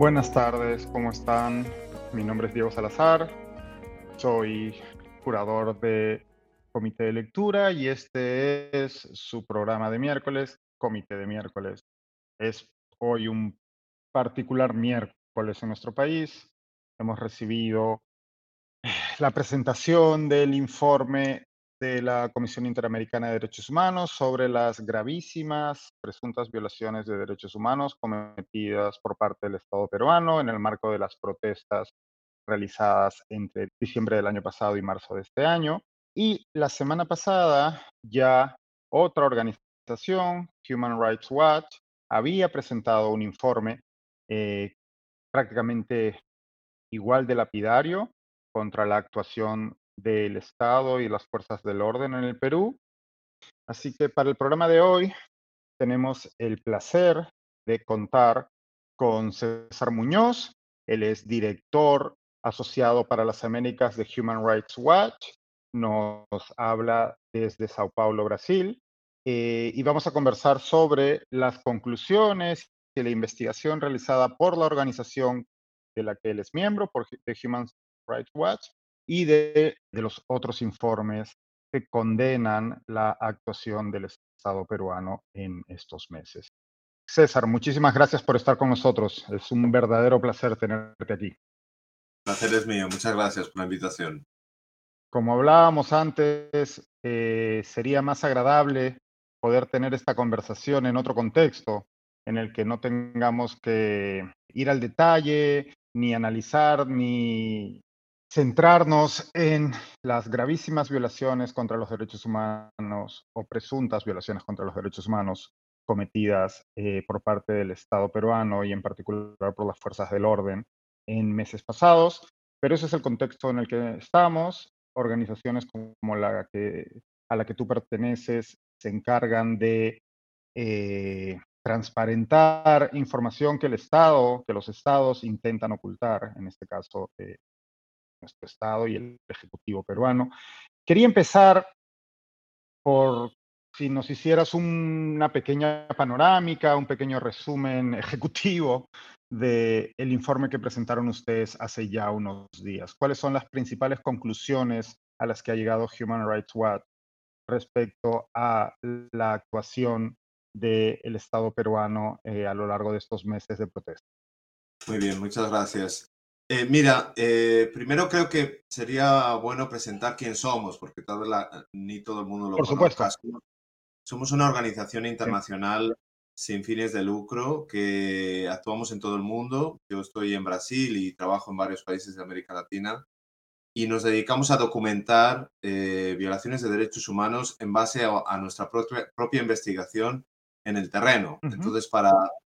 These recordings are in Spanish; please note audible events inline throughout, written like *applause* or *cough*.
Buenas tardes, ¿cómo están? Mi nombre es Diego Salazar, soy curador de Comité de Lectura y este es su programa de miércoles, Comité de miércoles. Es hoy un particular miércoles en nuestro país. Hemos recibido la presentación del informe de la Comisión Interamericana de Derechos Humanos sobre las gravísimas presuntas violaciones de derechos humanos cometidas por parte del Estado peruano en el marco de las protestas realizadas entre diciembre del año pasado y marzo de este año. Y la semana pasada ya otra organización, Human Rights Watch, había presentado un informe eh, prácticamente igual de lapidario contra la actuación del Estado y las fuerzas del orden en el Perú. Así que para el programa de hoy tenemos el placer de contar con César Muñoz. Él es director asociado para las Américas de Human Rights Watch. Nos habla desde Sao Paulo, Brasil. Eh, y vamos a conversar sobre las conclusiones de la investigación realizada por la organización de la que él es miembro, por, de Human Rights Watch, y de, los otros informes que condenan la actuación del Estado peruano en estos meses. César, muchísimas gracias por estar con nosotros. Es un verdadero placer tenerte aquí. El placer es mío. Muchas gracias por la invitación. Como hablábamos antes, eh, sería más agradable poder tener esta conversación en otro contexto, en el que no tengamos que ir al detalle, ni analizar, ni centrarnos en las gravísimas violaciones contra los derechos humanos o presuntas violaciones contra los derechos humanos cometidas eh, por parte del Estado peruano y en particular por las fuerzas del orden en meses pasados. Pero ese es el contexto en el que estamos. Organizaciones como la que, a la que tú perteneces se encargan de eh, transparentar información que el Estado, que los estados intentan ocultar, en este caso eh, nuestro Estado y el Ejecutivo peruano. Quería empezar por si nos hicieras una pequeña panorámica, un pequeño resumen *laughs* ejecutivo del el informe que presentaron ustedes hace ya unos días. ¿Cuáles son las principales conclusiones a las que ha llegado Human Rights Watch respecto a la actuación del Estado peruano eh, a lo largo de estos meses de protesta? Muy bien, muchas gracias. Eh, mira, eh, primero creo que sería bueno presentar quién somos, porque tal vez ni todo el mundo lo Por Supuesto. Somos una organización internacional sin fines de lucro que actuamos en todo el mundo. Yo estoy en Brasil y trabajo en varios países de América Latina y nos dedicamos a documentar eh, violaciones de derechos humanos en base a, nuestra propia, propia, investigación en el terreno. Entonces, para,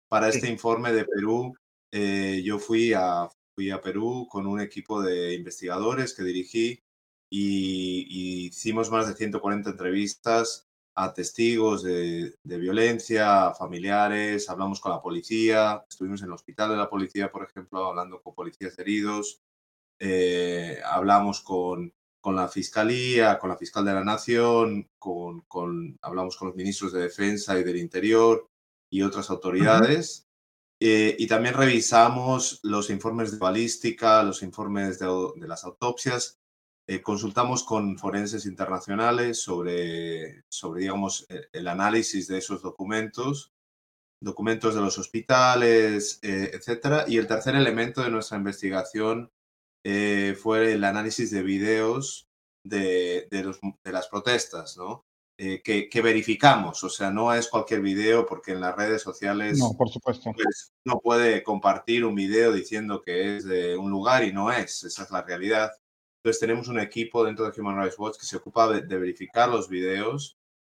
para este informe de Perú, yo fui a fui a Perú con un equipo de investigadores que dirigí y, hicimos más de 140 entrevistas a testigos de, violencia, a familiares, hablamos con la policía, estuvimos en el hospital de la policía, por ejemplo, hablando con policías heridos, eh, hablamos con, con, la fiscalía, con la fiscal de la nación, con, con, hablamos con los ministros de defensa y del interior y otras autoridades. Eh, y también revisamos los informes de balística, los informes de, las autopsias. Eh, consultamos con forenses internacionales sobre, sobre digamos, e, el análisis de esos documentos, documentos de los hospitales, eh, etc. Y el tercer elemento de nuestra investigación fue el análisis de videos de, de, las protestas, ¿no? Eh, que, verificamos. O sea, no es cualquier video porque en las redes sociales no, por supuesto. Pues, no puede compartir un video diciendo que es de un lugar y no es. Esa es la realidad. Entonces tenemos un equipo dentro de Human Rights Watch que se ocupa de, verificar los videos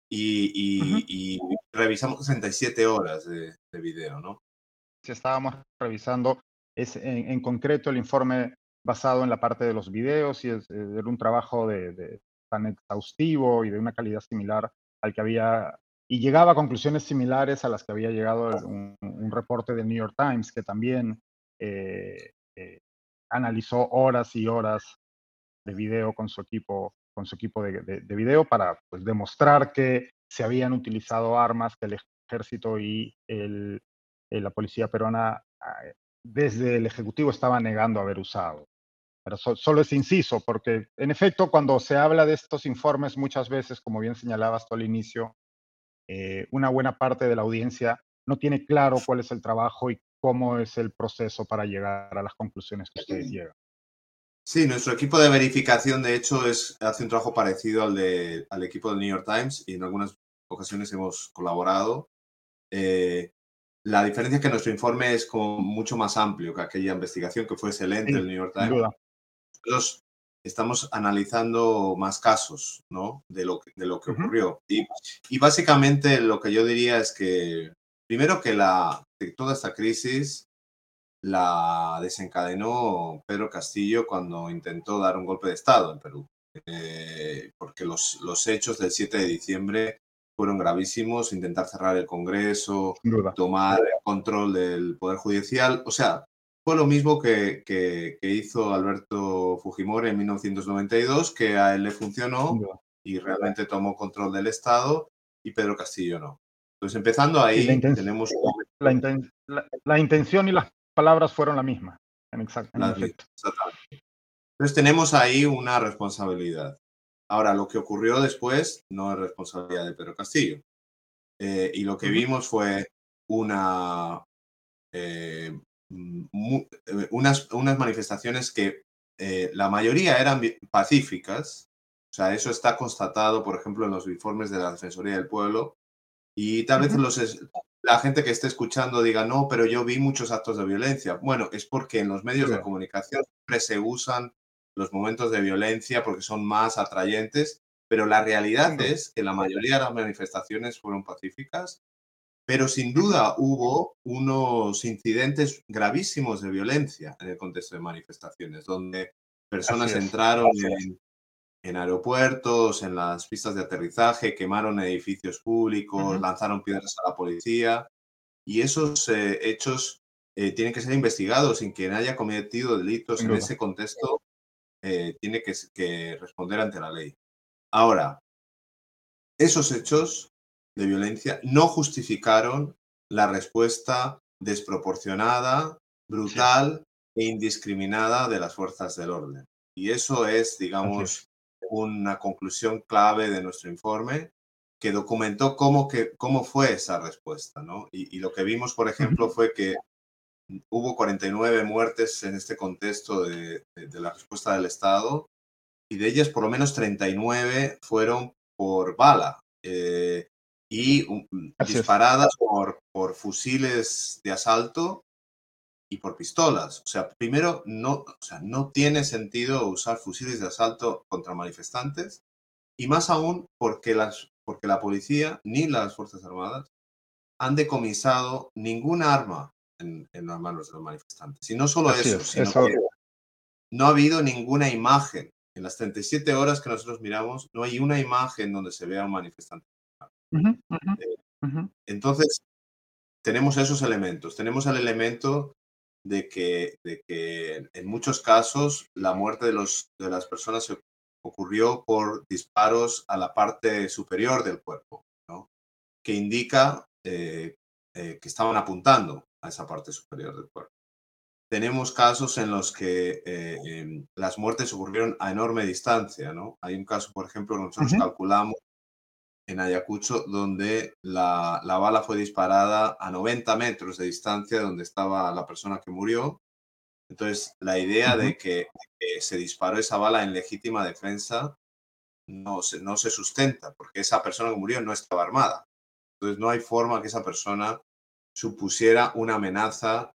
y, revisamos 67 horas de, video, ¿no? Si estábamos revisando es en, concreto el informe basado en la parte de los videos y es, un trabajo de, tan exhaustivo y de una calidad similar al que había, y llegaba a conclusiones similares a las que había llegado un, reporte del New York Times, que también eh, eh, analizó horas y horas de video con su equipo, con su equipo de, de, video para pues, demostrar que se habían utilizado armas que el ejército y el, la policía peruana desde el Ejecutivo estaba negando haber usado. Pero solo es inciso, porque en efecto, cuando se habla de estos informes, muchas veces, como bien señalabas tú al inicio, eh, una buena parte de la audiencia no tiene claro cuál es el trabajo y cómo es el proceso para llegar a las conclusiones que ustedes llegan. Sí, nuestro equipo de verificación, de hecho, es, hace un trabajo parecido al, de, al equipo del New York Times y en algunas ocasiones hemos colaborado. Eh, la diferencia es que nuestro informe es como mucho más amplio que aquella investigación que fue excelente del New York Times. Nosotros estamos analizando más casos ¿no? de, lo, de lo que ocurrió. Y, y, básicamente lo que yo diría es que, primero que la, toda esta crisis la desencadenó Pedro Castillo cuando intentó dar un golpe de Estado en Perú, eh, porque los, los hechos del 7 de diciembre fueron gravísimos, intentar cerrar el Congreso, tomar control del Poder Judicial, o sea, fue lo mismo que, que, hizo Alberto Fujimori en 1992, que a él le funcionó y realmente tomó control del Estado y Pedro Castillo no. Entonces, empezando ahí, tenemos... La, intención y las palabras fueron la misma, en, exacto, Exactamente. Entonces, tenemos ahí una responsabilidad. Ahora, lo que ocurrió después no es responsabilidad de Pedro Castillo. Eh, y lo que vimos fue una, eh, eh, unas, unas manifestaciones que la mayoría eran pacíficas. O sea, eso está constatado, por ejemplo, en los informes de la Defensoría del Pueblo, y tal vez los, la gente que esté escuchando diga, no, pero yo vi muchos actos de violencia. Bueno, es porque en los medios de comunicación siempre se usan los momentos de violencia porque son más atrayentes, pero la realidad es que la mayoría de las manifestaciones fueron pacíficas, pero sin duda hubo unos incidentes gravísimos de violencia en el contexto de manifestaciones, donde personas entraron en, en aeropuertos, en las pistas de aterrizaje, quemaron edificios públicos, lanzaron piedras a la policía. Y esos eh, hechos eh, tienen que ser investigados sin quien haya cometido delitos en ese contexto. Eh, tiene que, que, responder ante la ley. Ahora, esos hechos de violencia no justificaron la respuesta desproporcionada, brutal e indiscriminada de las fuerzas del orden. Y eso es, digamos, una conclusión clave de nuestro informe que documentó cómo, que, cómo fue esa respuesta. ¿no? Y, lo que vimos, por ejemplo, fue que hubo 49 muertes en este contexto de, de, la respuesta del Estado y de ellas por lo menos 39 fueron por bala eh, y disparadas por, por fusiles de asalto y por pistolas. O sea, primero, no, o sea, no tiene sentido usar fusiles de asalto contra manifestantes y más aún porque, las, porque la policía ni las Fuerzas Armadas han decomisado ninguna arma en, en las manos de los manifestantes. Y no solo eso, sino que no ha habido ninguna imagen. En las 37 horas que nosotros miramos, no hay una imagen donde se vea un manifestante. Eh, entonces, tenemos esos elementos. Tenemos el elemento de que, de que en muchos casos la muerte de, los, de las personas ocurrió por disparos a la parte superior del cuerpo, ¿no? que indica eh, eh, que estaban apuntando a esa parte superior del cuerpo. Tenemos casos en los que eh, las muertes ocurrieron a enorme distancia. ¿no? Hay un caso, por ejemplo, que nosotros calculamos en Ayacucho, donde la, bala fue disparada a 90 metros de distancia de donde estaba la persona que murió. Entonces, la idea de, que, se disparó esa bala en legítima defensa no se, no se sustenta, porque esa persona que murió no estaba armada. Entonces, no hay forma que esa persona supusiera una amenaza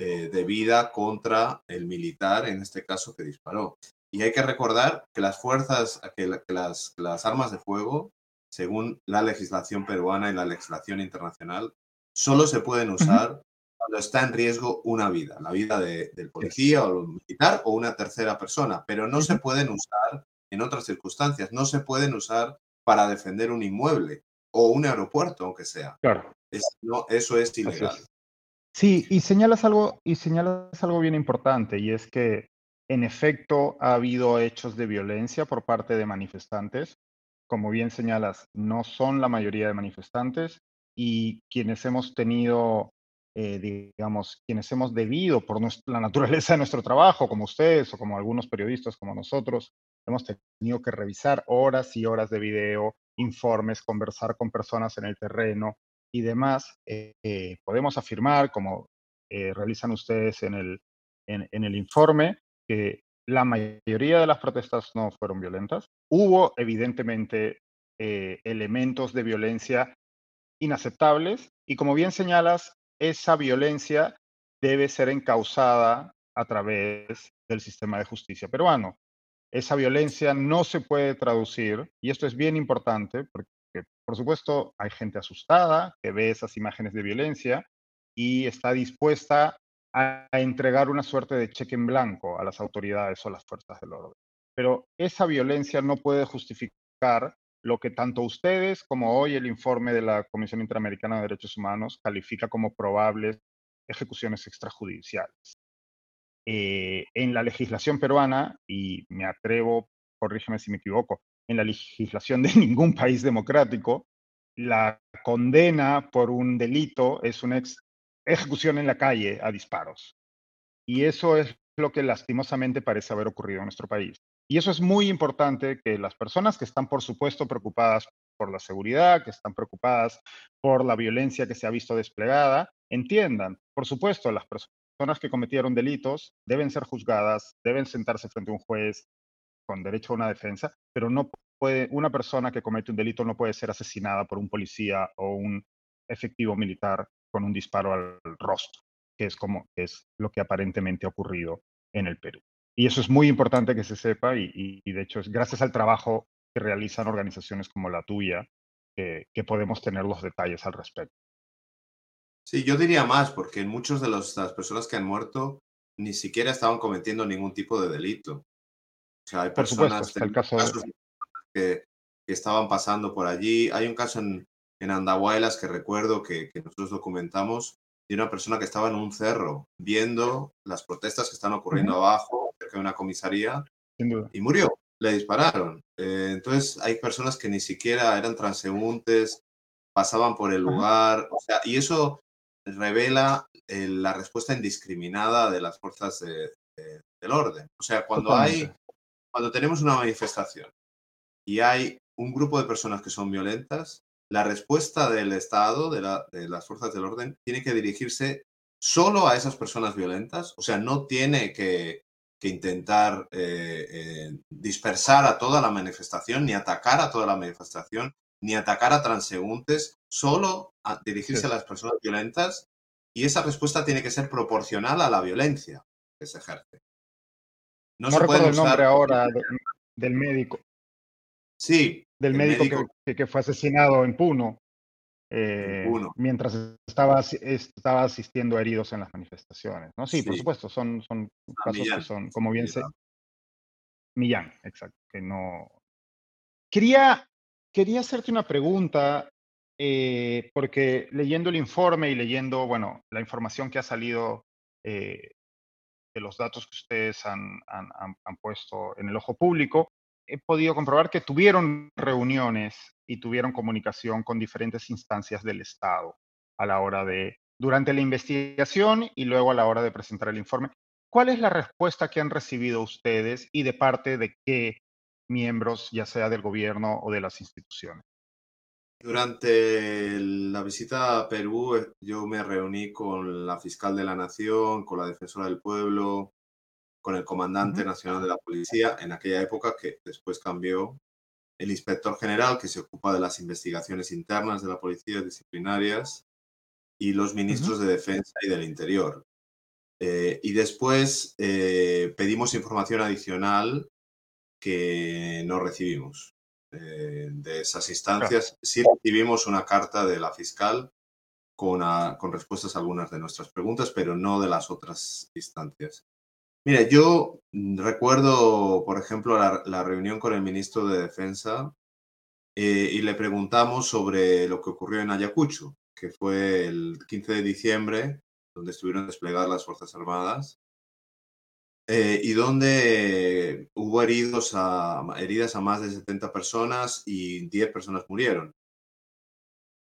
eh, de vida contra el militar, en este caso, que disparó. Y hay que recordar que las fuerzas, que, las, las armas de fuego según la legislación peruana y la legislación internacional, solo se pueden usar cuando está en riesgo una vida, la vida del policía o militar o una tercera persona, pero no se pueden usar en otras circunstancias, no se pueden usar para defender un inmueble o un aeropuerto, aunque sea. Claro. no, eso es ilegal. Sí, y señalas algo, y señalas algo bien importante, y es que en efecto ha habido hechos de violencia por parte de manifestantes, como bien señalas, no son la mayoría de manifestantes y quienes hemos tenido eh, digamos, quienes hemos debido por la naturaleza de nuestro trabajo, como ustedes o como algunos periodistas como nosotros, hemos tenido que revisar horas y horas de video, informes, conversar con personas en el terreno y demás, eh, podemos afirmar, como realizan ustedes en el, en el informe, que la mayoría de las protestas no fueron violentas. Hubo, evidentemente, eh, elementos de violencia inaceptables y como bien señalas, esa violencia debe ser encausada a través del sistema de justicia peruano. Esa violencia no se puede traducir, y esto es bien importante, porque por supuesto hay gente asustada que ve esas imágenes de violencia y está dispuesta a entregar una suerte de cheque en blanco a las autoridades o las fuerzas del orden. Pero esa violencia no puede justificar lo que tanto ustedes como hoy el informe de la Comisión Interamericana de Derechos Humanos califica como probables ejecuciones extrajudiciales. Eh, en la legislación peruana, y me atrevo, corrígeme si me equivoco, en la legislación de *laughs* ningún país democrático, la condena por un delito es una ejecución en la calle a disparos. Y eso es lo que lastimosamente parece haber ocurrido en nuestro país. Y eso es muy importante que las personas que están, por supuesto, preocupadas por la seguridad, que están preocupadas por la violencia que se ha visto desplegada, entiendan. Por supuesto, las personas que cometieron delitos deben ser juzgadas, deben sentarse frente a un juez con derecho a una defensa, pero no puede, una persona que comete un delito no puede ser asesinada por un policía o un efectivo militar con un disparo al rostro, que es como es lo que aparentemente ha ocurrido en el Perú. Y eso es muy importante que se sepa y, de hecho es gracias al trabajo que realizan organizaciones como la tuya que, podemos tener los detalles al respecto. Sí, yo diría más, porque muchas de las personas que han muerto ni siquiera estaban cometiendo ningún tipo de delito. O sea, hay personas el caso que, estaban pasando por allí. Hay un caso en, en Andahuaylas que recuerdo que, que, nosotros documentamos de una persona que estaba en un cerro viendo las protestas que están ocurriendo abajo, cerca de una comisaría, y murió. Le dispararon. Eh, entonces hay personas que ni siquiera eran transeúntes, pasaban por el lugar, o sea, y eso revela eh, la respuesta indiscriminada de las fuerzas del orden. O sea, cuando hay, cuando tenemos una manifestación y hay un grupo de personas que son violentas, la respuesta del Estado, de, las fuerzas del orden, tiene que dirigirse solo a esas personas violentas, o sea, no tiene que, intentar eh, eh, dispersar a toda la manifestación, ni atacar a toda la manifestación, ni atacar a transeúntes, solo a dirigirse a las personas violentas y esa respuesta tiene que ser proporcional a la violencia que se ejerce. No, se recuerdo el nombre ahora del médico. Sí, del médico, Que, fue asesinado en Puno, eh, mientras estaba, estaba asistiendo a heridos en las manifestaciones. ¿no? Sí, por supuesto, son, son casos que son, como bien sé. Millán, exacto, que no. Quería, quería hacerte una pregunta, eh, porque leyendo el informe y leyendo, bueno, la información que ha salido eh, de los datos que ustedes han, han, han, puesto en el ojo público, he podido comprobar que tuvieron reuniones y tuvieron comunicación con diferentes instancias del Estado a la hora de, durante la investigación y luego a la hora de presentar el informe. ¿Cuál es la respuesta que han recibido ustedes y de parte de qué miembros, ya sea del gobierno o de las instituciones? Durante la visita a Perú, eh, yo me reuní con la fiscal de la Nación, con la defensora del pueblo, con el comandante nacional de la policía en aquella época, que después cambió el inspector general, que se ocupa de las investigaciones internas de la policía disciplinarias, y los ministros de defensa y del interior. Eh, y después eh, pedimos información adicional que no recibimos. Eh, de esas instancias, sí recibimos una carta de la fiscal con, con respuestas a algunas de nuestras preguntas, pero no de las otras instancias. Mira, yo mm, recuerdo, por ejemplo, la, reunión con el ministro de Defensa eh, y le preguntamos sobre lo que ocurrió en Ayacucho, que fue el 15 de diciembre, donde estuvieron desplegadas las Fuerzas Armadas, eh, y donde hubo heridos heridas a más de 70 personas y 10 personas murieron.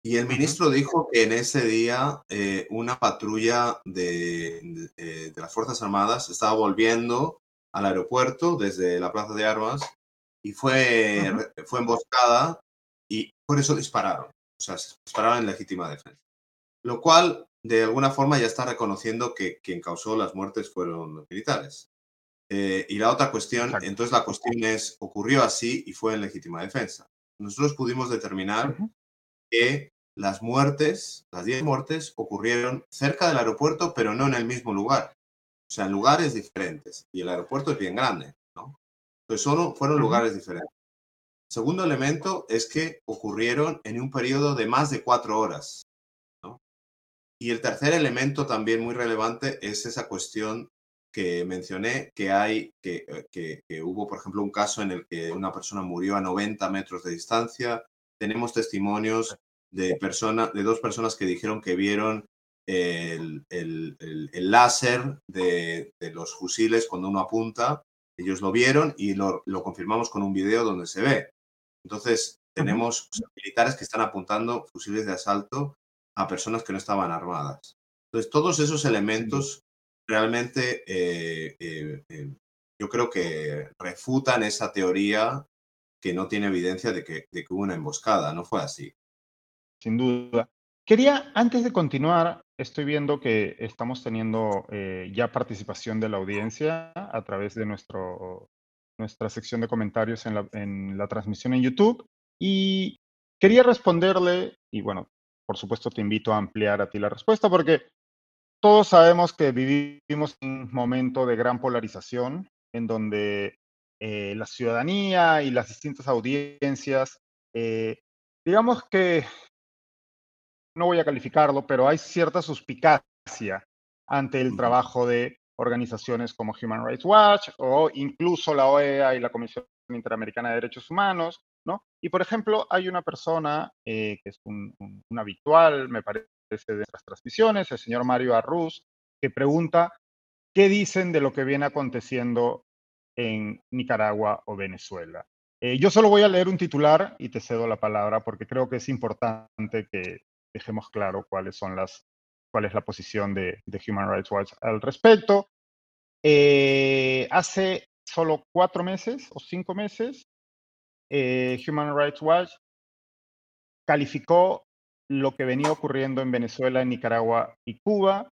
Y el ministro dijo que en ese día eh, una patrulla de, de, las Fuerzas Armadas estaba volviendo al aeropuerto desde la Plaza de Armas y fue, fue emboscada y por eso dispararon. O sea, dispararon en legítima defensa. Lo cual, de alguna forma, ya está reconociendo que quien causó las muertes fueron los militares. Eh, y la otra cuestión, entonces la cuestión es, ocurrió así y fue en legítima defensa. Nosotros pudimos determinar que las muertes, las 10 muertes, ocurrieron cerca del aeropuerto, pero no en el mismo lugar. O sea, en lugares diferentes. Y el aeropuerto es bien grande, ¿no? Entonces, solo fueron lugares diferentes. Segundo elemento es que ocurrieron en un periodo de más de cuatro horas. ¿no? Y el tercer elemento también muy relevante es esa cuestión que mencioné, que hay, que, que, que, hubo, por ejemplo, un caso en el que una persona murió a 90 metros de distancia. Tenemos testimonios de, persona, de dos personas que dijeron que vieron el, el, el, láser de, de, los fusiles cuando uno apunta. Ellos lo vieron y lo, lo, confirmamos con un video donde se ve. Entonces, tenemos militares que están apuntando fusiles de asalto a personas que no estaban armadas. Entonces, todos esos elementos realmente eh, eh, eh, yo creo que refutan esa teoría que no tiene evidencia de que, de que hubo una emboscada. No fue así sin duda. Quería, antes de continuar, estoy viendo que estamos teniendo eh, ya participación de la audiencia a través de nuestro, nuestra sección de comentarios en la, en la transmisión en YouTube. Y quería responderle, y bueno, por supuesto te invito a ampliar a ti la respuesta, porque todos sabemos que vivimos un momento de gran polarización, en donde eh, la ciudadanía y las distintas audiencias, eh, digamos que no voy a calificarlo, pero hay cierta suspicacia ante el trabajo de organizaciones como Human Rights Watch o incluso la OEA y la Comisión Interamericana de Derechos Humanos, ¿no? Y por ejemplo, hay una persona eh, que es un, habitual, me parece, de nuestras transmisiones, el señor Mario Arruz, que pregunta qué dicen de lo que viene aconteciendo en Nicaragua o Venezuela. Eh, yo solo voy a leer un titular y te cedo la palabra porque creo que es importante que dejemos claro cuáles son las, cuál es la posición de, Human Rights Watch al respecto. Eh, hace solo cuatro meses o cinco meses, eh, Human Rights Watch calificó lo que venía ocurriendo en Venezuela, Nicaragua y Cuba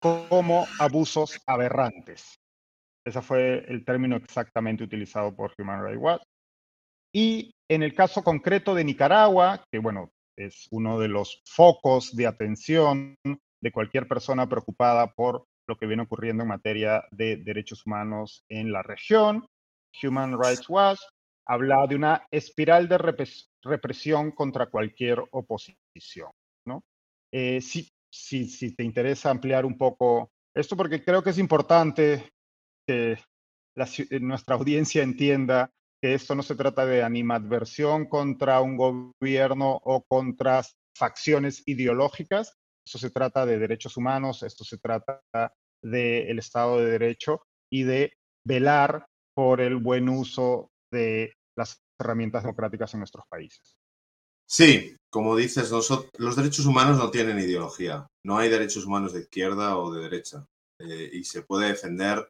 como abusos aberrantes. Ese fue el término exactamente utilizado por Human Rights Watch. Y en el caso concreto de Nicaragua, que bueno, es uno de los focos de atención de cualquier persona preocupada por lo que viene ocurriendo en materia de derechos humanos en la región. Human Rights Watch habla de una espiral de represión contra cualquier oposición. ¿no? Eh, si, si, te interesa ampliar un poco esto, porque creo que es importante que nuestra audiencia entienda esto no se trata de animadversión contra un gobierno o contra facciones ideológicas, esto se trata de derechos humanos, esto se trata del Estado de Derecho y de velar por el buen uso de las herramientas democráticas en nuestros países. Sí, como dices, los derechos humanos no tienen ideología. No hay derechos humanos de izquierda o de derecha. Eh, y se puede defender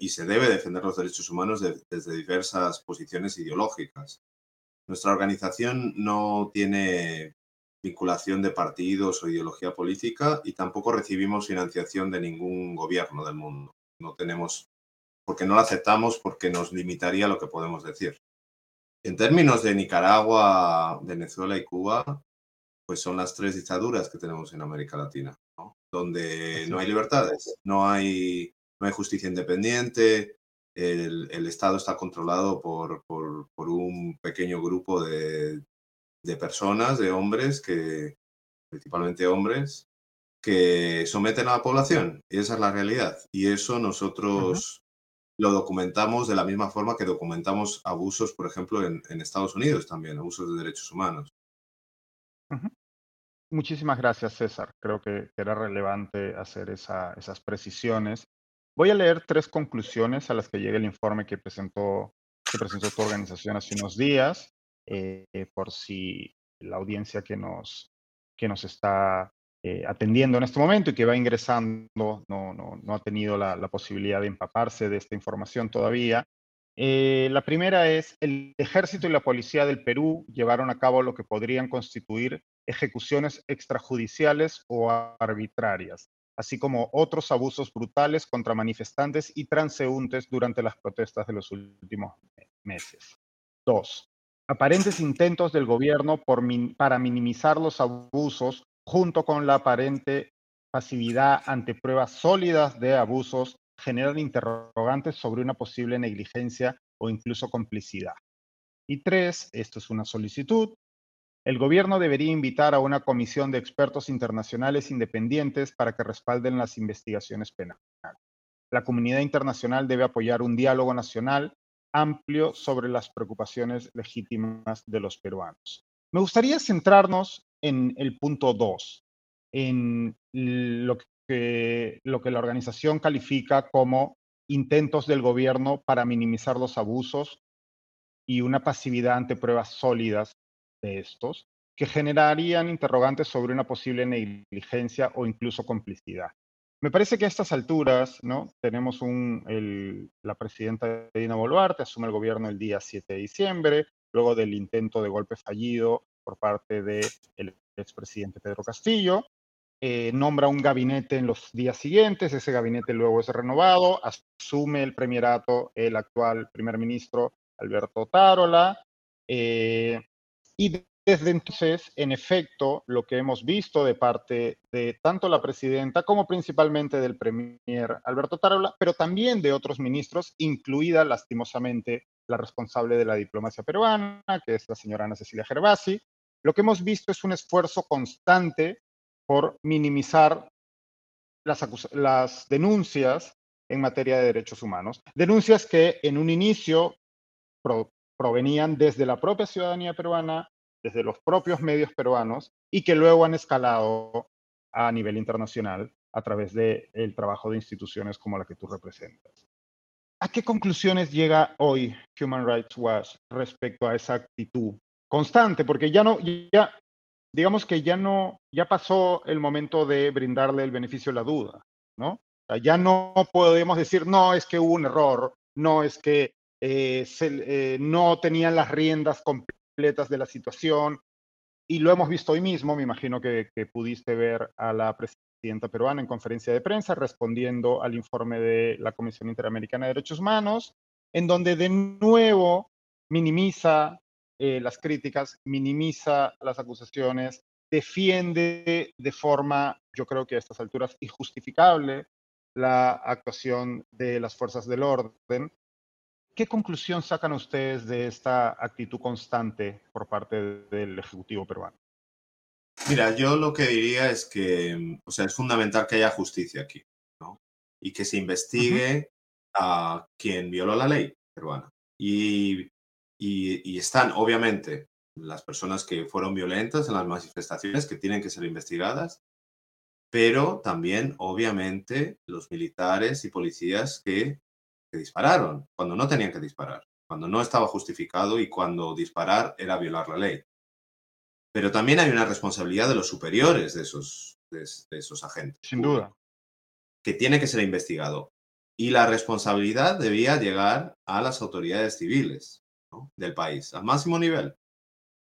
y se debe defender los derechos humanos desde diversas posiciones ideológicas. Nuestra organización no tiene vinculación de partidos o ideología política y tampoco recibimos financiación de ningún gobierno del mundo. No tenemos, porque no la aceptamos porque nos limitaría lo que podemos decir. En términos de Nicaragua, Venezuela y Cuba, pues son las tres dictaduras que tenemos en América Latina, donde no hay libertades, no hay no hay justicia independiente, el, Estado está controlado por, por, un pequeño grupo de, personas, de hombres, que, principalmente hombres, que someten a la población. Y esa es la realidad. Y eso nosotros lo documentamos de la misma forma que documentamos abusos, por ejemplo, en, Estados Unidos también, abusos de derechos humanos. Muchísimas gracias, César. Creo que era relevante hacer esas precisiones. Voy a leer tres conclusiones a las que llega el informe que presentó, que presentó tu organización hace unos días, eh, por si la audiencia que nos, que nos está eh, atendiendo en este momento y que va ingresando, no, no, no ha tenido la, la, posibilidad de empaparse de esta información todavía. Eh, la primera es, el ejército y la policía del Perú llevaron a cabo lo que podrían constituir ejecuciones extrajudiciales o arbitrarias, así como otros abusos brutales contra manifestantes y transeúntes durante las protestas de los últimos meses. Dos, aparentes intentos del gobierno para minimizar los abusos junto con la aparente pasividad ante pruebas sólidas de abusos generan interrogantes sobre una posible negligencia o incluso complicidad. Y tres, esto es una solicitud, el gobierno debería invitar a una comisión de expertos internacionales independientes para que respalden las investigaciones penales. La comunidad internacional debe apoyar un diálogo nacional amplio sobre las preocupaciones legítimas de los peruanos. Me gustaría centrarnos en el punto dos, en lo que que, lo que la organización califica como intentos del gobierno para minimizar los abusos y una pasividad ante pruebas sólidas de estos, que generarían interrogantes sobre una posible negligencia o incluso complicidad. Me parece que a estas alturas, ¿no? Tenemos un, el, la presidenta Dina Boluarte asume el gobierno el día 7 de diciembre, luego del intento de golpe fallido por parte del expresidente Pedro Castillo, eh, nombra un gabinete en los días siguientes, ese gabinete luego es renovado, asume el premierato el actual primer ministro Alberto Tarola, eh, y desde entonces, en efecto, lo que hemos visto de parte de tanto la presidenta como principalmente del premier Alberto Tarola, pero también de otros ministros, incluida lastimosamente la responsable de la diplomacia peruana, que es la señora Ana Cecilia Gervasi, lo que hemos visto es un esfuerzo constante por minimizar las, las denuncias en materia de derechos humanos. Denuncias que en un inicio provenían desde la propia ciudadanía peruana, desde los propios medios peruanos y que luego han escalado a nivel internacional a través del el trabajo de instituciones como la que tú representas. ¿A qué conclusiones llega hoy Human Rights Watch respecto a esa actitud constante? Porque ya no, ya digamos que ya no, ya pasó el momento de brindarle el beneficio de la duda, ¿no? ya no podemos decir, no, es que hubo un error, no, es que eh, eh, no tenían las riendas completas de la situación. Y lo hemos visto hoy mismo, me imagino que, pudiste ver a la presidenta peruana en conferencia de prensa respondiendo al informe de la Comisión Interamericana de Derechos Humanos, en donde de nuevo minimiza eh, las críticas, minimiza las acusaciones, defiende de forma, yo creo que a estas alturas, injustificable la actuación de las fuerzas del orden. ¿Qué conclusión sacan ustedes de esta actitud constante por parte del Ejecutivo peruano? Mira, yo lo que diría es que, o sea, es fundamental que haya justicia aquí, ¿no? Y que se investigue a quien violó la ley peruana. Y y, están, obviamente, las personas que fueron violentas en las manifestaciones que tienen que ser investigadas, pero también, obviamente, los militares y policías que, que, dispararon cuando no tenían que disparar, cuando no estaba justificado y cuando disparar era violar la ley. Pero también hay una responsabilidad de los superiores de esos, de, esos agentes. Sin duda. Que tiene que ser investigado. Y la responsabilidad debía llegar a las autoridades civiles del país, al máximo nivel.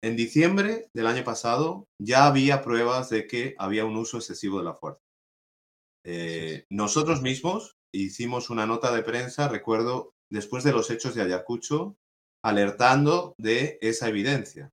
En diciembre del año pasado ya había pruebas de que había un uso excesivo de la fuerza. Eh, nosotros mismos hicimos una nota de prensa, recuerdo, después de los hechos de Ayacucho, alertando de esa evidencia.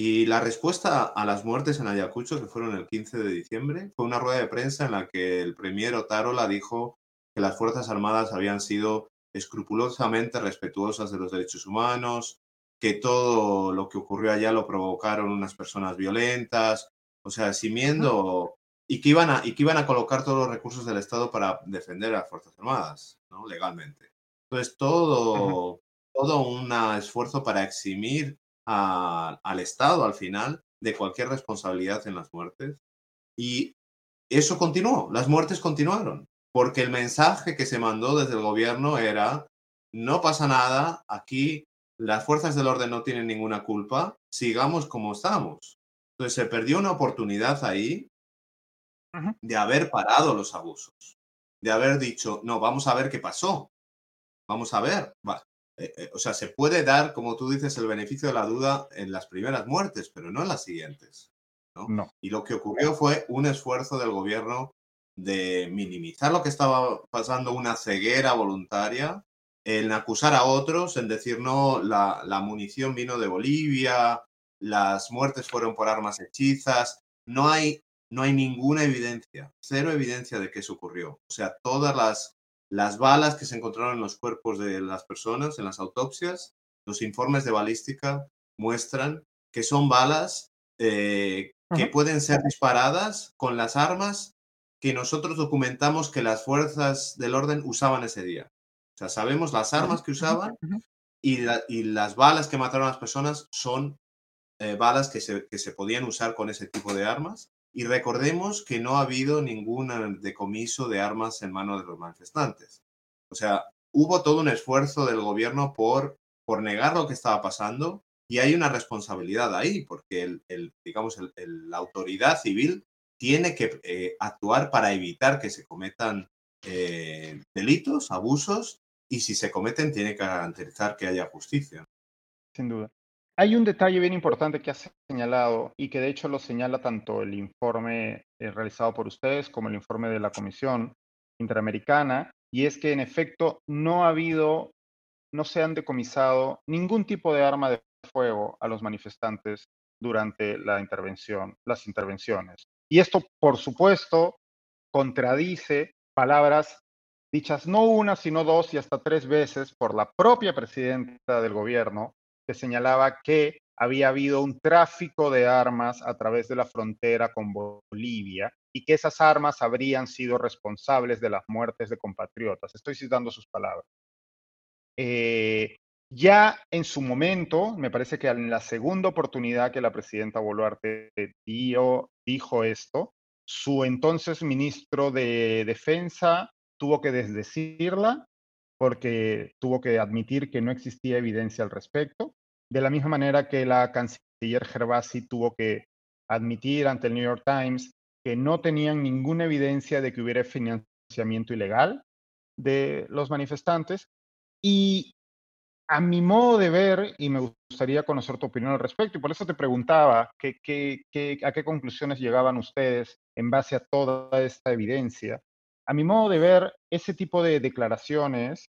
Y la respuesta a las muertes en Ayacucho, que fueron el 15 de diciembre, fue una rueda de prensa en la que el premier Otárola dijo que las Fuerzas Armadas habían sido escrupulosamente respetuosas de los derechos humanos, que todo lo que ocurrió allá lo provocaron unas personas violentas, o sea, simiendo y que iban a, y que iban a colocar todos los recursos del Estado para defender a las Fuerzas Armadas, ¿no? Legalmente. Entonces, todo, todo un esfuerzo para eximir al Estado al final de cualquier responsabilidad en las muertes. Y eso continuó, las muertes continuaron porque el mensaje que se mandó desde el gobierno era, no pasa nada, aquí las fuerzas del orden no tienen ninguna culpa, sigamos como estamos. Entonces se perdió una oportunidad ahí de haber parado los abusos, de haber dicho, no, vamos a ver qué pasó, vamos a ver. Eh, eh, o sea, se puede dar, como tú dices, el beneficio de la duda en las primeras muertes, pero no en las siguientes. ¿no? Y lo que ocurrió fue un esfuerzo del gobierno de minimizar lo que estaba pasando, una ceguera voluntaria, en acusar a otros, en decir, no, la, la munición vino de Bolivia, las muertes fueron por armas hechizas, no hay, no hay ninguna evidencia, cero evidencia de que eso ocurrió. O sea, todas las, las balas que se encontraron en los cuerpos de las personas, en las autopsias, los informes de balística muestran que son balas eh, que pueden ser disparadas con las armas que nosotros documentamos que las fuerzas del orden usaban ese día. O sea, sabemos las armas que usaban y, y las balas que mataron a las personas son eh, balas que se, que se podían usar con ese tipo de armas. Y recordemos que no ha habido ningún eh, decomiso de armas en manos de los manifestantes. O sea, hubo todo un esfuerzo del gobierno por, por negar lo que estaba pasando y hay una responsabilidad ahí, porque el, digamos, el, la autoridad civil tiene que eh, actuar para evitar que se cometan delitos, abusos, y si se cometen, tiene que garantizar que haya justicia. Sin duda. Hay un detalle bien importante que ha señalado y que de hecho lo señala tanto el informe eh, realizado por ustedes como el informe de la Comisión Interamericana, y es que en efecto no ha habido, no se han decomisado ningún tipo de arma de fuego a los manifestantes durante las intervenciones. Y esto, por supuesto, contradice palabras dichas no una, sino dos y hasta tres veces por la propia presidenta del gobierno, que señalaba que había habido un tráfico de armas a través de la frontera con Bolivia y que esas armas habrían sido responsables de las muertes de compatriotas. Estoy citando sus palabras. Eh, ya en su momento, me parece que en la segunda oportunidad que la presidenta Boluarte dio, dijo esto, su entonces ministro de Defensa tuvo que desdecirla porque tuvo que admitir que no existía evidencia al respecto de la misma manera que la canciller Gervasi tuvo que admitir ante el New York Times que no tenían ninguna evidencia de que hubiera financiamiento ilegal de los manifestantes. Y a mi modo de ver, y me gustaría conocer tu opinión al respecto, y por eso te preguntaba a qué conclusiones llegaban ustedes en base a toda esta evidencia. A mi modo de ver, ese tipo de declaraciones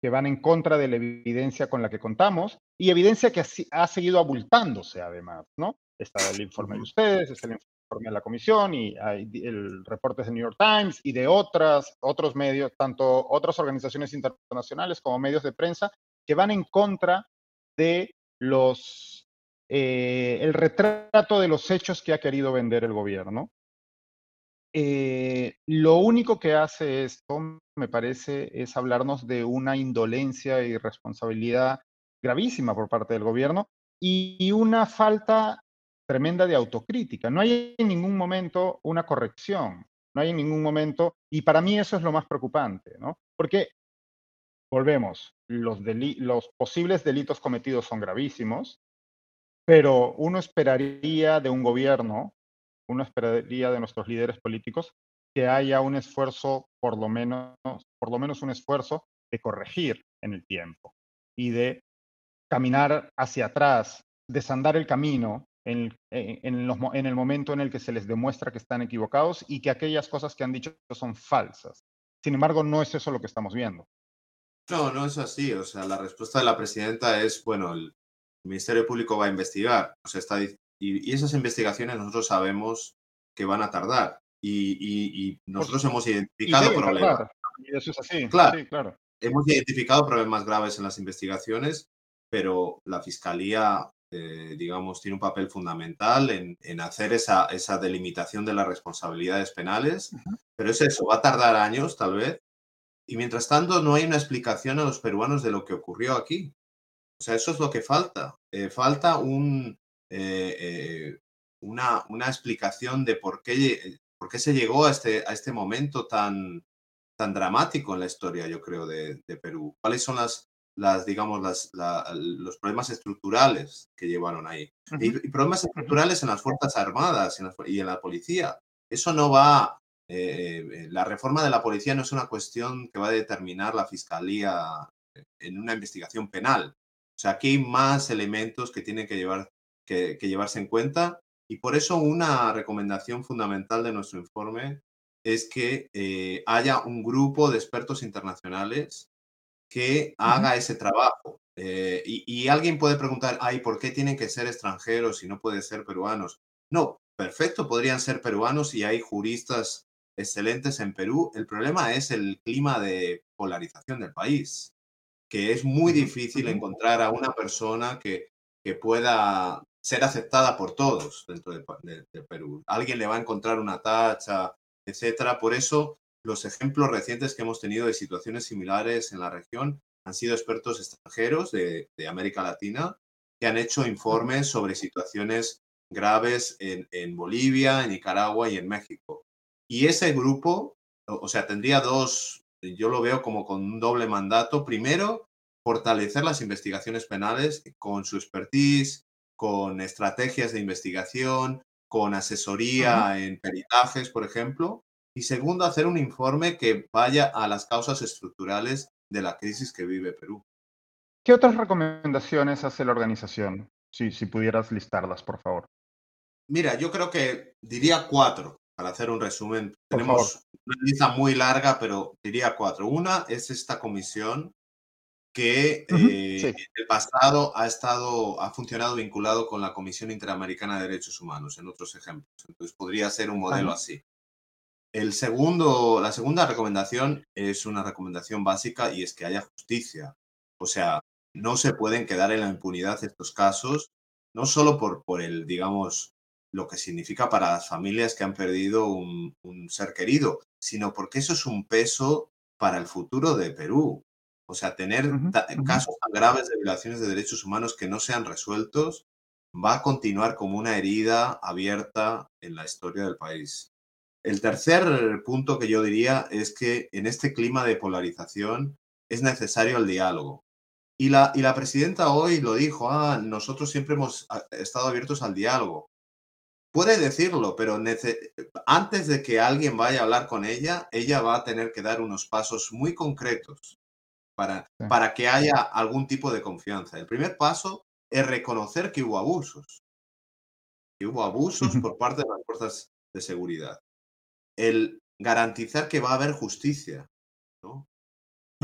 que van en contra de la evidencia con la que contamos y evidencia que ha seguido abultándose además, ¿no? Está el informe de ustedes, está el informe de la comisión y hay el reporte de New York Times y de otras, otros medios, tanto otras organizaciones internacionales como medios de prensa, que van en contra de los, eh, el retrato de los hechos que ha querido vender el gobierno. Eh, lo único que hace esto, me parece, es hablarnos de una indolencia y responsabilidad gravísima por parte del gobierno y una falta tremenda de autocrítica. No hay en ningún momento una corrección, no hay en ningún momento, y para mí eso es lo más preocupante, ¿no? Porque, volvemos, los, los posibles delitos cometidos son gravísimos, pero uno esperaría de un gobierno uno esperaría de nuestros líderes políticos que haya un esfuerzo, por lo menos, por lo menos un esfuerzo de corregir en el tiempo y de caminar hacia atrás, desandar el camino en, en, el momento en el que se les demuestra que están equivocados y que aquellas cosas que han dicho son falsas. Sin embargo, no es eso lo que estamos viendo. No, no es así. O sea, la respuesta de la presidenta es, bueno, el Ministerio Público va a investigar. O sea, está, y, esas investigaciones nosotros sabemos que van a tardar. Y, nosotros hemos identificado problemas. eso es así. Claro, claro. Hemos identificado problemas graves en las investigaciones, pero la Fiscalía, eh, digamos, tiene un papel fundamental en, hacer esa, esa, delimitación de las responsabilidades penales. Pero es eso, va a tardar años tal vez. Y mientras tanto, no hay una explicación a los peruanos de lo que ocurrió aquí. O sea, eso es lo que falta. Eh, falta un, eh, eh, una, una, explicación de por qué, por qué se llegó a este, a este momento tan, tan dramático en la historia, yo creo, de, Perú. ¿Cuáles son las, las, digamos, las, los problemas estructurales que llevaron ahí. y, problemas estructurales en las Fuerzas Armadas y en la policía. Eso no va, eh, eh, la reforma de la policía no es una cuestión que va a determinar la fiscalía en una investigación penal. O sea, aquí hay más elementos que tienen que, llevar, que, llevarse en cuenta y por eso una recomendación fundamental de nuestro informe es que eh, haya un grupo de expertos internacionales que haga ese trabajo. Eh, y, alguien puede preguntar, ay, ¿por qué tienen que ser extranjeros y no pueden ser peruanos? No, perfecto, podrían ser peruanos y hay juristas excelentes en Perú. El problema es el clima de polarización del país, que es muy difícil encontrar a una persona que, que pueda ser aceptada por todos dentro de, de, Perú. Alguien le va a encontrar una tacha, etcétera. Por eso los ejemplos recientes que hemos tenido de situaciones similares en la región han sido expertos extranjeros de, América Latina que han hecho informes sobre situaciones graves en, Bolivia, en Nicaragua y en México. Y ese grupo, o, sea, tendría dos, yo lo veo como con un doble mandato. Primero, fortalecer las investigaciones penales con su expertise, con estrategias de investigación, con asesoría en peritajes, por ejemplo, y segundo, hacer un informe que vaya a las causas estructurales de la crisis que vive Perú. ¿Qué otras recomendaciones hace la organización? Si, si pudieras listarlas, por favor. Mira, yo creo que diría cuatro, para hacer un resumen. Tenemos una lista muy larga, pero diría cuatro. Una es esta comisión que eh, en el pasado ha estado, ha funcionado vinculado con la Comisión Interamericana de Derechos Humanos, en otros ejemplos. Entonces podría ser un modelo así. El segundo, la segunda recomendación es una recomendación básica y es que haya justicia. O sea, no se pueden quedar en la impunidad estos casos, no solo por, por el, digamos, lo que significa para las familias que han perdido un, ser querido, sino porque eso es un peso para el futuro de Perú. O sea, tener casos tan graves de violaciones de derechos humanos que no sean resueltos va a continuar como una herida abierta en la historia del país. El tercer punto que yo diría es que en este clima de polarización es necesario el diálogo. Y la, y la presidenta hoy lo dijo, ah, nosotros siempre hemos ah, estado abiertos al diálogo. Puede decirlo, pero antes de que alguien vaya a hablar con ella, ella va a tener que dar unos pasos muy concretos para, para que haya algún tipo de confianza. El primer paso es reconocer que hubo abusos, que hubo abusos por parte de las fuerzas de seguridad. El garantizar que va a haber justicia, ¿no?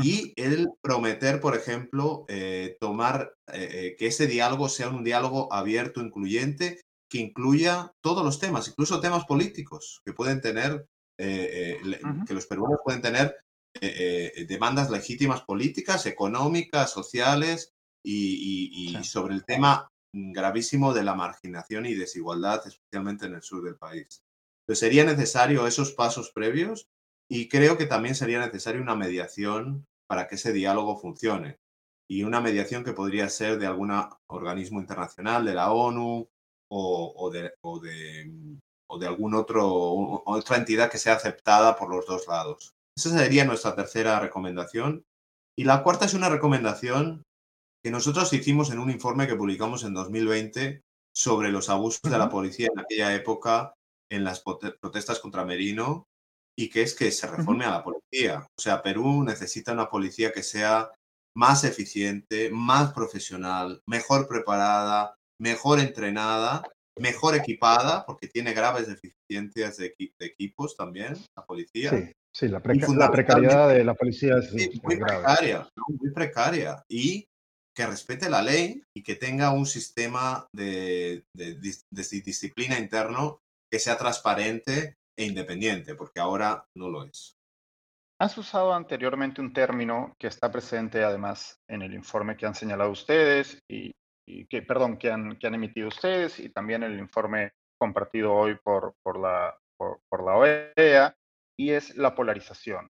Y el prometer, por ejemplo, eh, tomar eh, eh, que ese diálogo sea un diálogo abierto, incluyente, que incluya todos los temas, incluso temas políticos que pueden tener, que los peruanos pueden tener demandas legítimas políticas, económicas, sociales y, y sobre el tema gravísimo de la marginación y desigualdad, especialmente en el sur del país. Entonces sería necesario esos pasos previos y creo que también sería necesaria una mediación para que ese diálogo funcione. Y una mediación que podría ser de algún organismo internacional, de la ONU o, de, o de, algún otro, otra entidad que sea aceptada por los dos lados. Esa sería nuestra tercera recomendación. Y la cuarta es una recomendación que nosotros hicimos en un informe que publicamos en 2020 sobre los abusos de la policía en aquella época en las protestas contra Merino y que es que se reforme a la policía. O sea, Perú necesita una policía que sea más eficiente, más profesional, mejor preparada, mejor entrenada, mejor equipada, porque tiene graves deficiencias de, equipos también, la policía. Sí, sí la, precariedad de la policía es muy precaria, muy precaria. Y que respete la ley y que tenga un sistema de, de disciplina interno que sea transparente e independiente, porque ahora no lo es. Has usado anteriormente un término que está presente además en el informe que han señalado ustedes y, que, perdón, que han, que han emitido ustedes y también el informe compartido hoy por, por, la, por, la OEA, y es la polarización.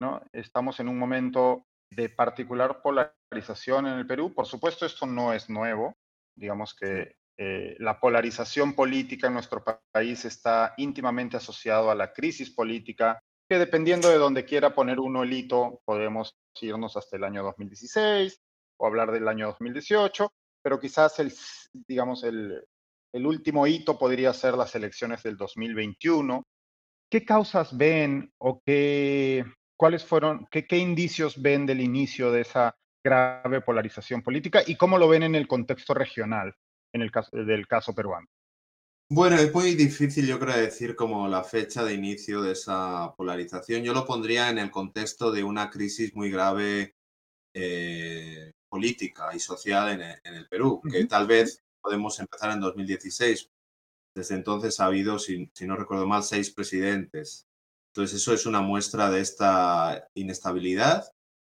¿no? Estamos en un momento de particular polarización en el Perú. Por supuesto, esto no es nuevo. Digamos que eh, la polarización política en nuestro país está íntimamente asociado a la crisis política, que dependiendo de donde quiera poner uno el hito, podemos irnos hasta el año 2016, o hablar del año 2018, pero quizás el, digamos, el, el último hito podría ser las elecciones del 2021. ¿Qué causas ven o qué, cuáles fueron, qué, qué indicios ven del inicio de esa grave polarización política y cómo lo ven en el contexto regional, en el caso del caso peruano? Bueno, es muy difícil, yo creo, decir como la fecha de inicio de esa polarización. Yo lo pondría en el contexto de una crisis muy grave eh, política y social en el, en el Perú, que tal vez podemos empezar en 2016. Desde entonces ha habido, si, si, no recuerdo mal, seis presidentes. Entonces eso es una muestra de esta inestabilidad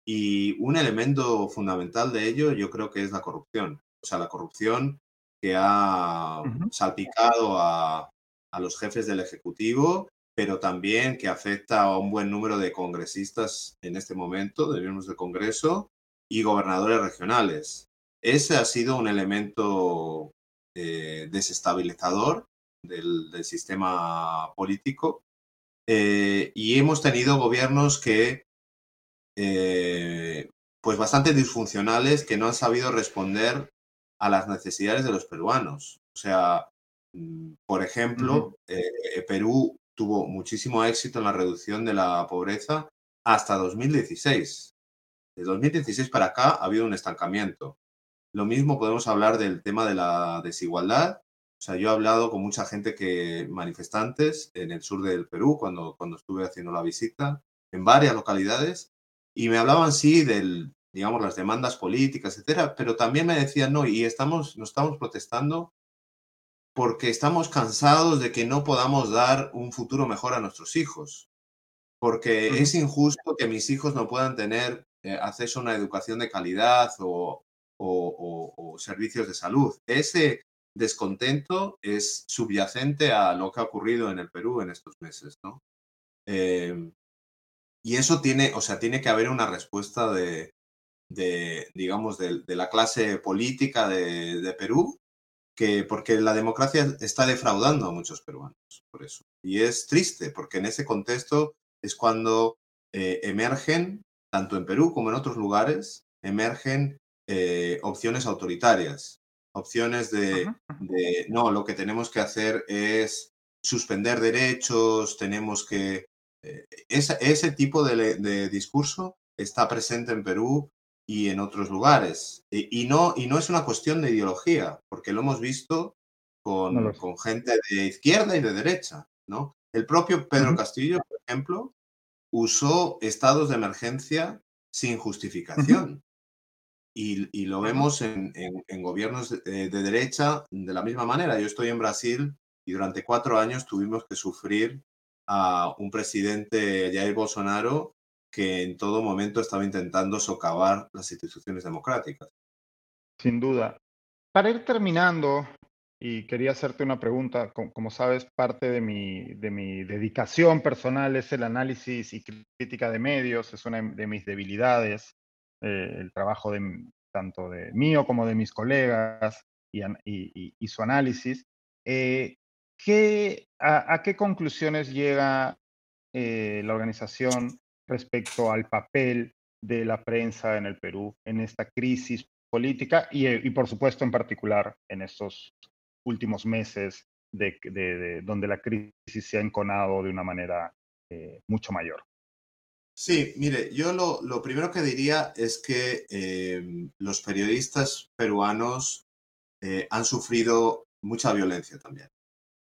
y un elemento fundamental de ello yo creo que es la corrupción. O sea, la corrupción que ha salpicado a, a los jefes del Ejecutivo, pero también que afecta a un buen número de congresistas en este momento, de miembros del Congreso y gobernadores regionales. Ese ha sido un elemento eh, desestabilizador del, del, sistema político eh, y hemos tenido gobiernos que, eh, pues bastante disfuncionales, que no han sabido responder a las necesidades de los peruanos. O sea, mm, por ejemplo, uh -huh. Perú tuvo muchísimo éxito en la reducción de la pobreza hasta 2016. De 2016 para acá ha habido un estancamiento. Lo mismo podemos hablar del tema de la desigualdad. O sea, yo he hablado con mucha gente que, manifestantes en el sur del Perú, cuando, cuando estuve haciendo la visita, en varias localidades, y me hablaban, sí, del, digamos, las demandas políticas, etcétera, pero también me decían, no, y estamos, nos estamos protestando porque estamos cansados de que no podamos dar un futuro mejor a nuestros hijos, porque es injusto que mis hijos no puedan tener eh, acceso a una educación de calidad o, o, servicios de salud. Ese descontento es subyacente a lo que ha ocurrido en el Perú en estos meses, ¿no? Eh, y eso tiene, o sea, tiene que haber una respuesta de, digamos, de, la clase política de, de, Perú, que, porque la democracia está defraudando a muchos peruanos, por eso. Y es triste, porque en ese contexto es cuando eh, emergen, tanto en Perú como en otros lugares, emergen eh, opciones autoritarias, opciones de, de, no, lo que tenemos que hacer es suspender derechos, tenemos que... Eh, ese, ese tipo de, de discurso está presente en Perú y en otros lugares. Y, y, no, y no es una cuestión de ideología, porque lo hemos visto con, no con gente de izquierda y de derecha. ¿no? El propio Pedro uh -huh. Castillo, por ejemplo, usó estados de emergencia sin justificación. Y, y, lo vemos en, en, en gobiernos de, de, derecha de la misma manera. Yo estoy en Brasil y durante cuatro años tuvimos que sufrir a un presidente, Jair Bolsonaro, que en todo momento estaba intentando socavar las instituciones democráticas. Sin duda. Para ir terminando, y quería hacerte una pregunta, como, sabes, parte de mi, de mi, dedicación personal es el análisis y crítica de medios, es una de mis debilidades, eh, el trabajo de, tanto de mío como de mis colegas y, su análisis. Eh, ¿qué, a, qué conclusiones llega eh, la organización respecto al papel de la prensa en el Perú en esta crisis política y, por supuesto en particular en estos últimos meses de, de, de, donde la crisis se ha enconado de una manera mucho mayor. Sí, mire, yo lo, lo primero que diría es que eh, los periodistas peruanos eh, han sufrido mucha violencia también.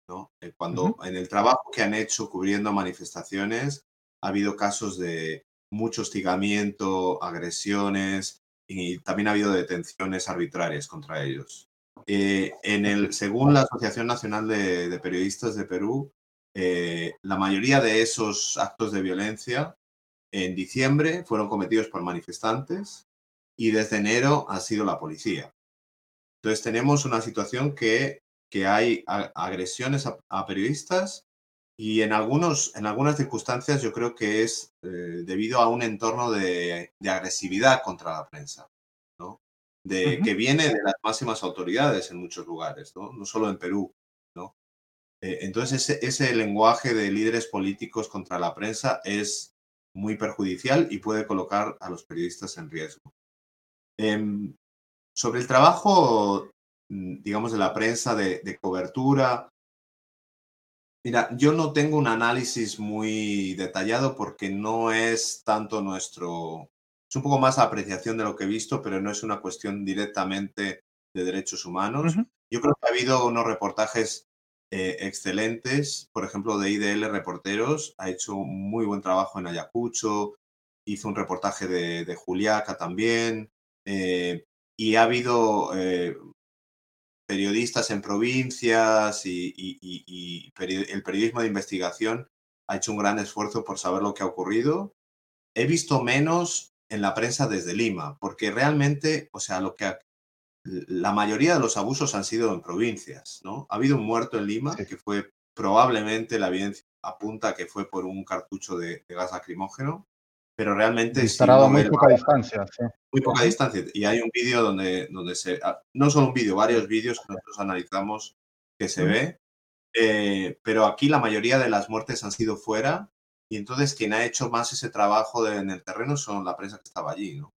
¿no? Eh, cuando uh -huh. en el trabajo que han hecho cubriendo manifestaciones, ha habido casos de mucho hostigamiento, agresiones y también ha habido detenciones arbitrarias contra ellos. Eh, en el, según la Asociación Nacional de, de Periodistas de Perú, eh, la mayoría de esos actos de violencia en diciembre fueron cometidos por manifestantes y desde enero ha sido la policía. Entonces tenemos una situación que, que hay agresiones a, a periodistas y en, algunos, en algunas circunstancias yo creo que es eh, debido a un entorno de, de, agresividad contra la prensa, ¿no? De, uh -huh. que viene de las máximas autoridades en muchos lugares, no, no solo en Perú. ¿no? Eh, entonces ese, ese lenguaje de líderes políticos contra la prensa es muy perjudicial y puede colocar a los periodistas en riesgo. Em, sobre el trabajo, mm, digamos, de la prensa de, de cobertura, Mira, yo no tengo un análisis muy detallado porque no es tanto nuestro, es un poco más apreciación de lo que he visto, pero no es una cuestión directamente de derechos humanos. Yo creo que ha habido unos reportajes eh, excelentes, por ejemplo, de IDL Reporteros, ha hecho muy buen trabajo en Ayacucho, hizo un reportaje de, Juliaca también, eh, y ha habido eh, periodistas en provincias y, el periodismo de investigación ha hecho un gran esfuerzo por saber lo que ha ocurrido. He visto menos en la prensa desde Lima, porque realmente, o sea, lo que la mayoría de los abusos han sido en provincias, ¿no? Ha habido un muerto en Lima que fue probablemente la evidencia apunta que fue por un cartucho de, gas lacrimógeno, pero realmente disparado a muy poca distancia. Muy poca distancia. Y hay un vídeo donde, donde se, ah, no solo un vídeo, varios vídeos que nosotros analizamos que se ve, eh, pero aquí la mayoría de las muertes han sido fuera y entonces quien ha hecho más ese trabajo en el terreno son la prensa que estaba allí, ¿no?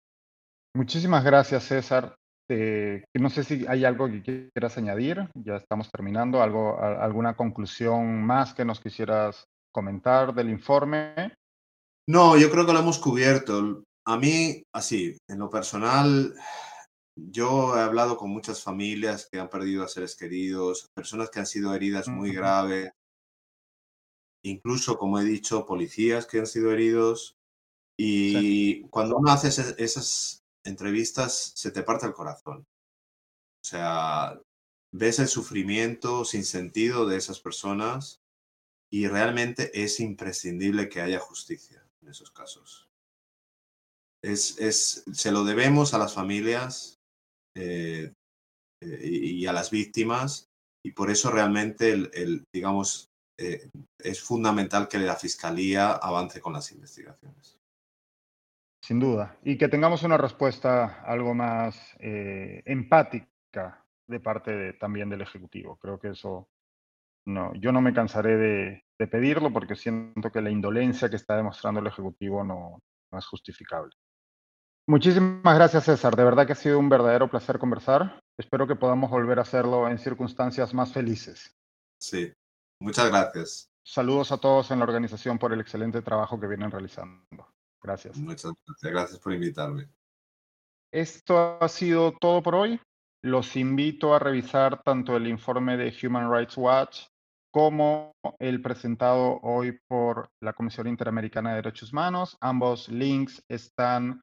Muchísimas gracias, César. Eh, no sé si hay algo que quieras añadir, ya estamos terminando, algo, alguna conclusión más que nos quisieras comentar del informe. No, yo creo que lo hemos cubierto. A mí, así, en lo personal, yo he hablado con muchas familias que han perdido a seres queridos, personas que han sido heridas muy graves, incluso, como he dicho, policías que han sido heridos. Y cuando uno hace esas entrevistas, se te parte el corazón. O sea, ves el sufrimiento sin sentido de esas personas y realmente es imprescindible que haya justicia en esos casos. Es, es, se lo debemos a las familias eh, eh, y a las víctimas y por eso realmente el, digamos, eh, es fundamental que la Fiscalía avance con las investigaciones. Sin duda. Y que tengamos una respuesta algo más empática de parte también del Ejecutivo. Creo que eso, no, yo no me cansaré de, de pedirlo porque siento que la indolencia que está demostrando el Ejecutivo no, no es justificable. Muchísimas gracias, César. De verdad que ha sido un verdadero placer conversar. Espero que podamos volver a hacerlo en circunstancias más felices. Sí, muchas gracias. Saludos a todos en la organización por el excelente trabajo que vienen realizando. Gracias. Muchas gracias. Gracias por invitarme. Esto ha sido todo por hoy. Los invito a revisar tanto el informe de Human Rights Watch como el presentado hoy por la Comisión Interamericana de Derechos Humanos. Ambos links están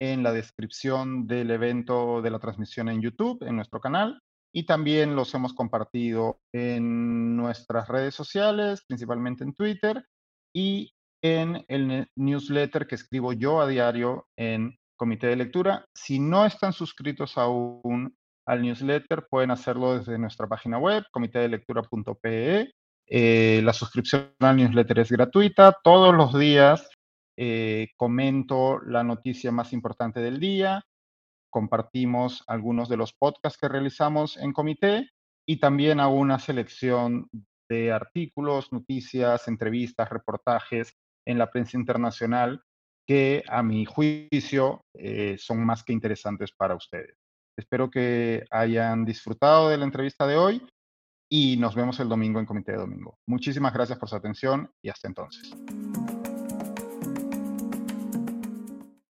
en la descripción del evento de la transmisión en YouTube, en nuestro canal, y también los hemos compartido en nuestras redes sociales, principalmente en Twitter, y en el newsletter que escribo yo a diario en Comité de Lectura. Si no están suscritos aún al newsletter, pueden hacerlo desde nuestra página web, comitedelectura.pe. Eh, la suscripción al newsletter es gratuita. Todos los días eh, comento la noticia más importante del día, compartimos algunos de los podcasts que realizamos en comité y también hago una selección de artículos, noticias, entrevistas, reportajes en la prensa internacional que a mi juicio eh, son más que interesantes para ustedes. Espero que hayan disfrutado de la entrevista de hoy y nos vemos el domingo en Comité de Domingo. Muchísimas gracias por su atención y hasta entonces.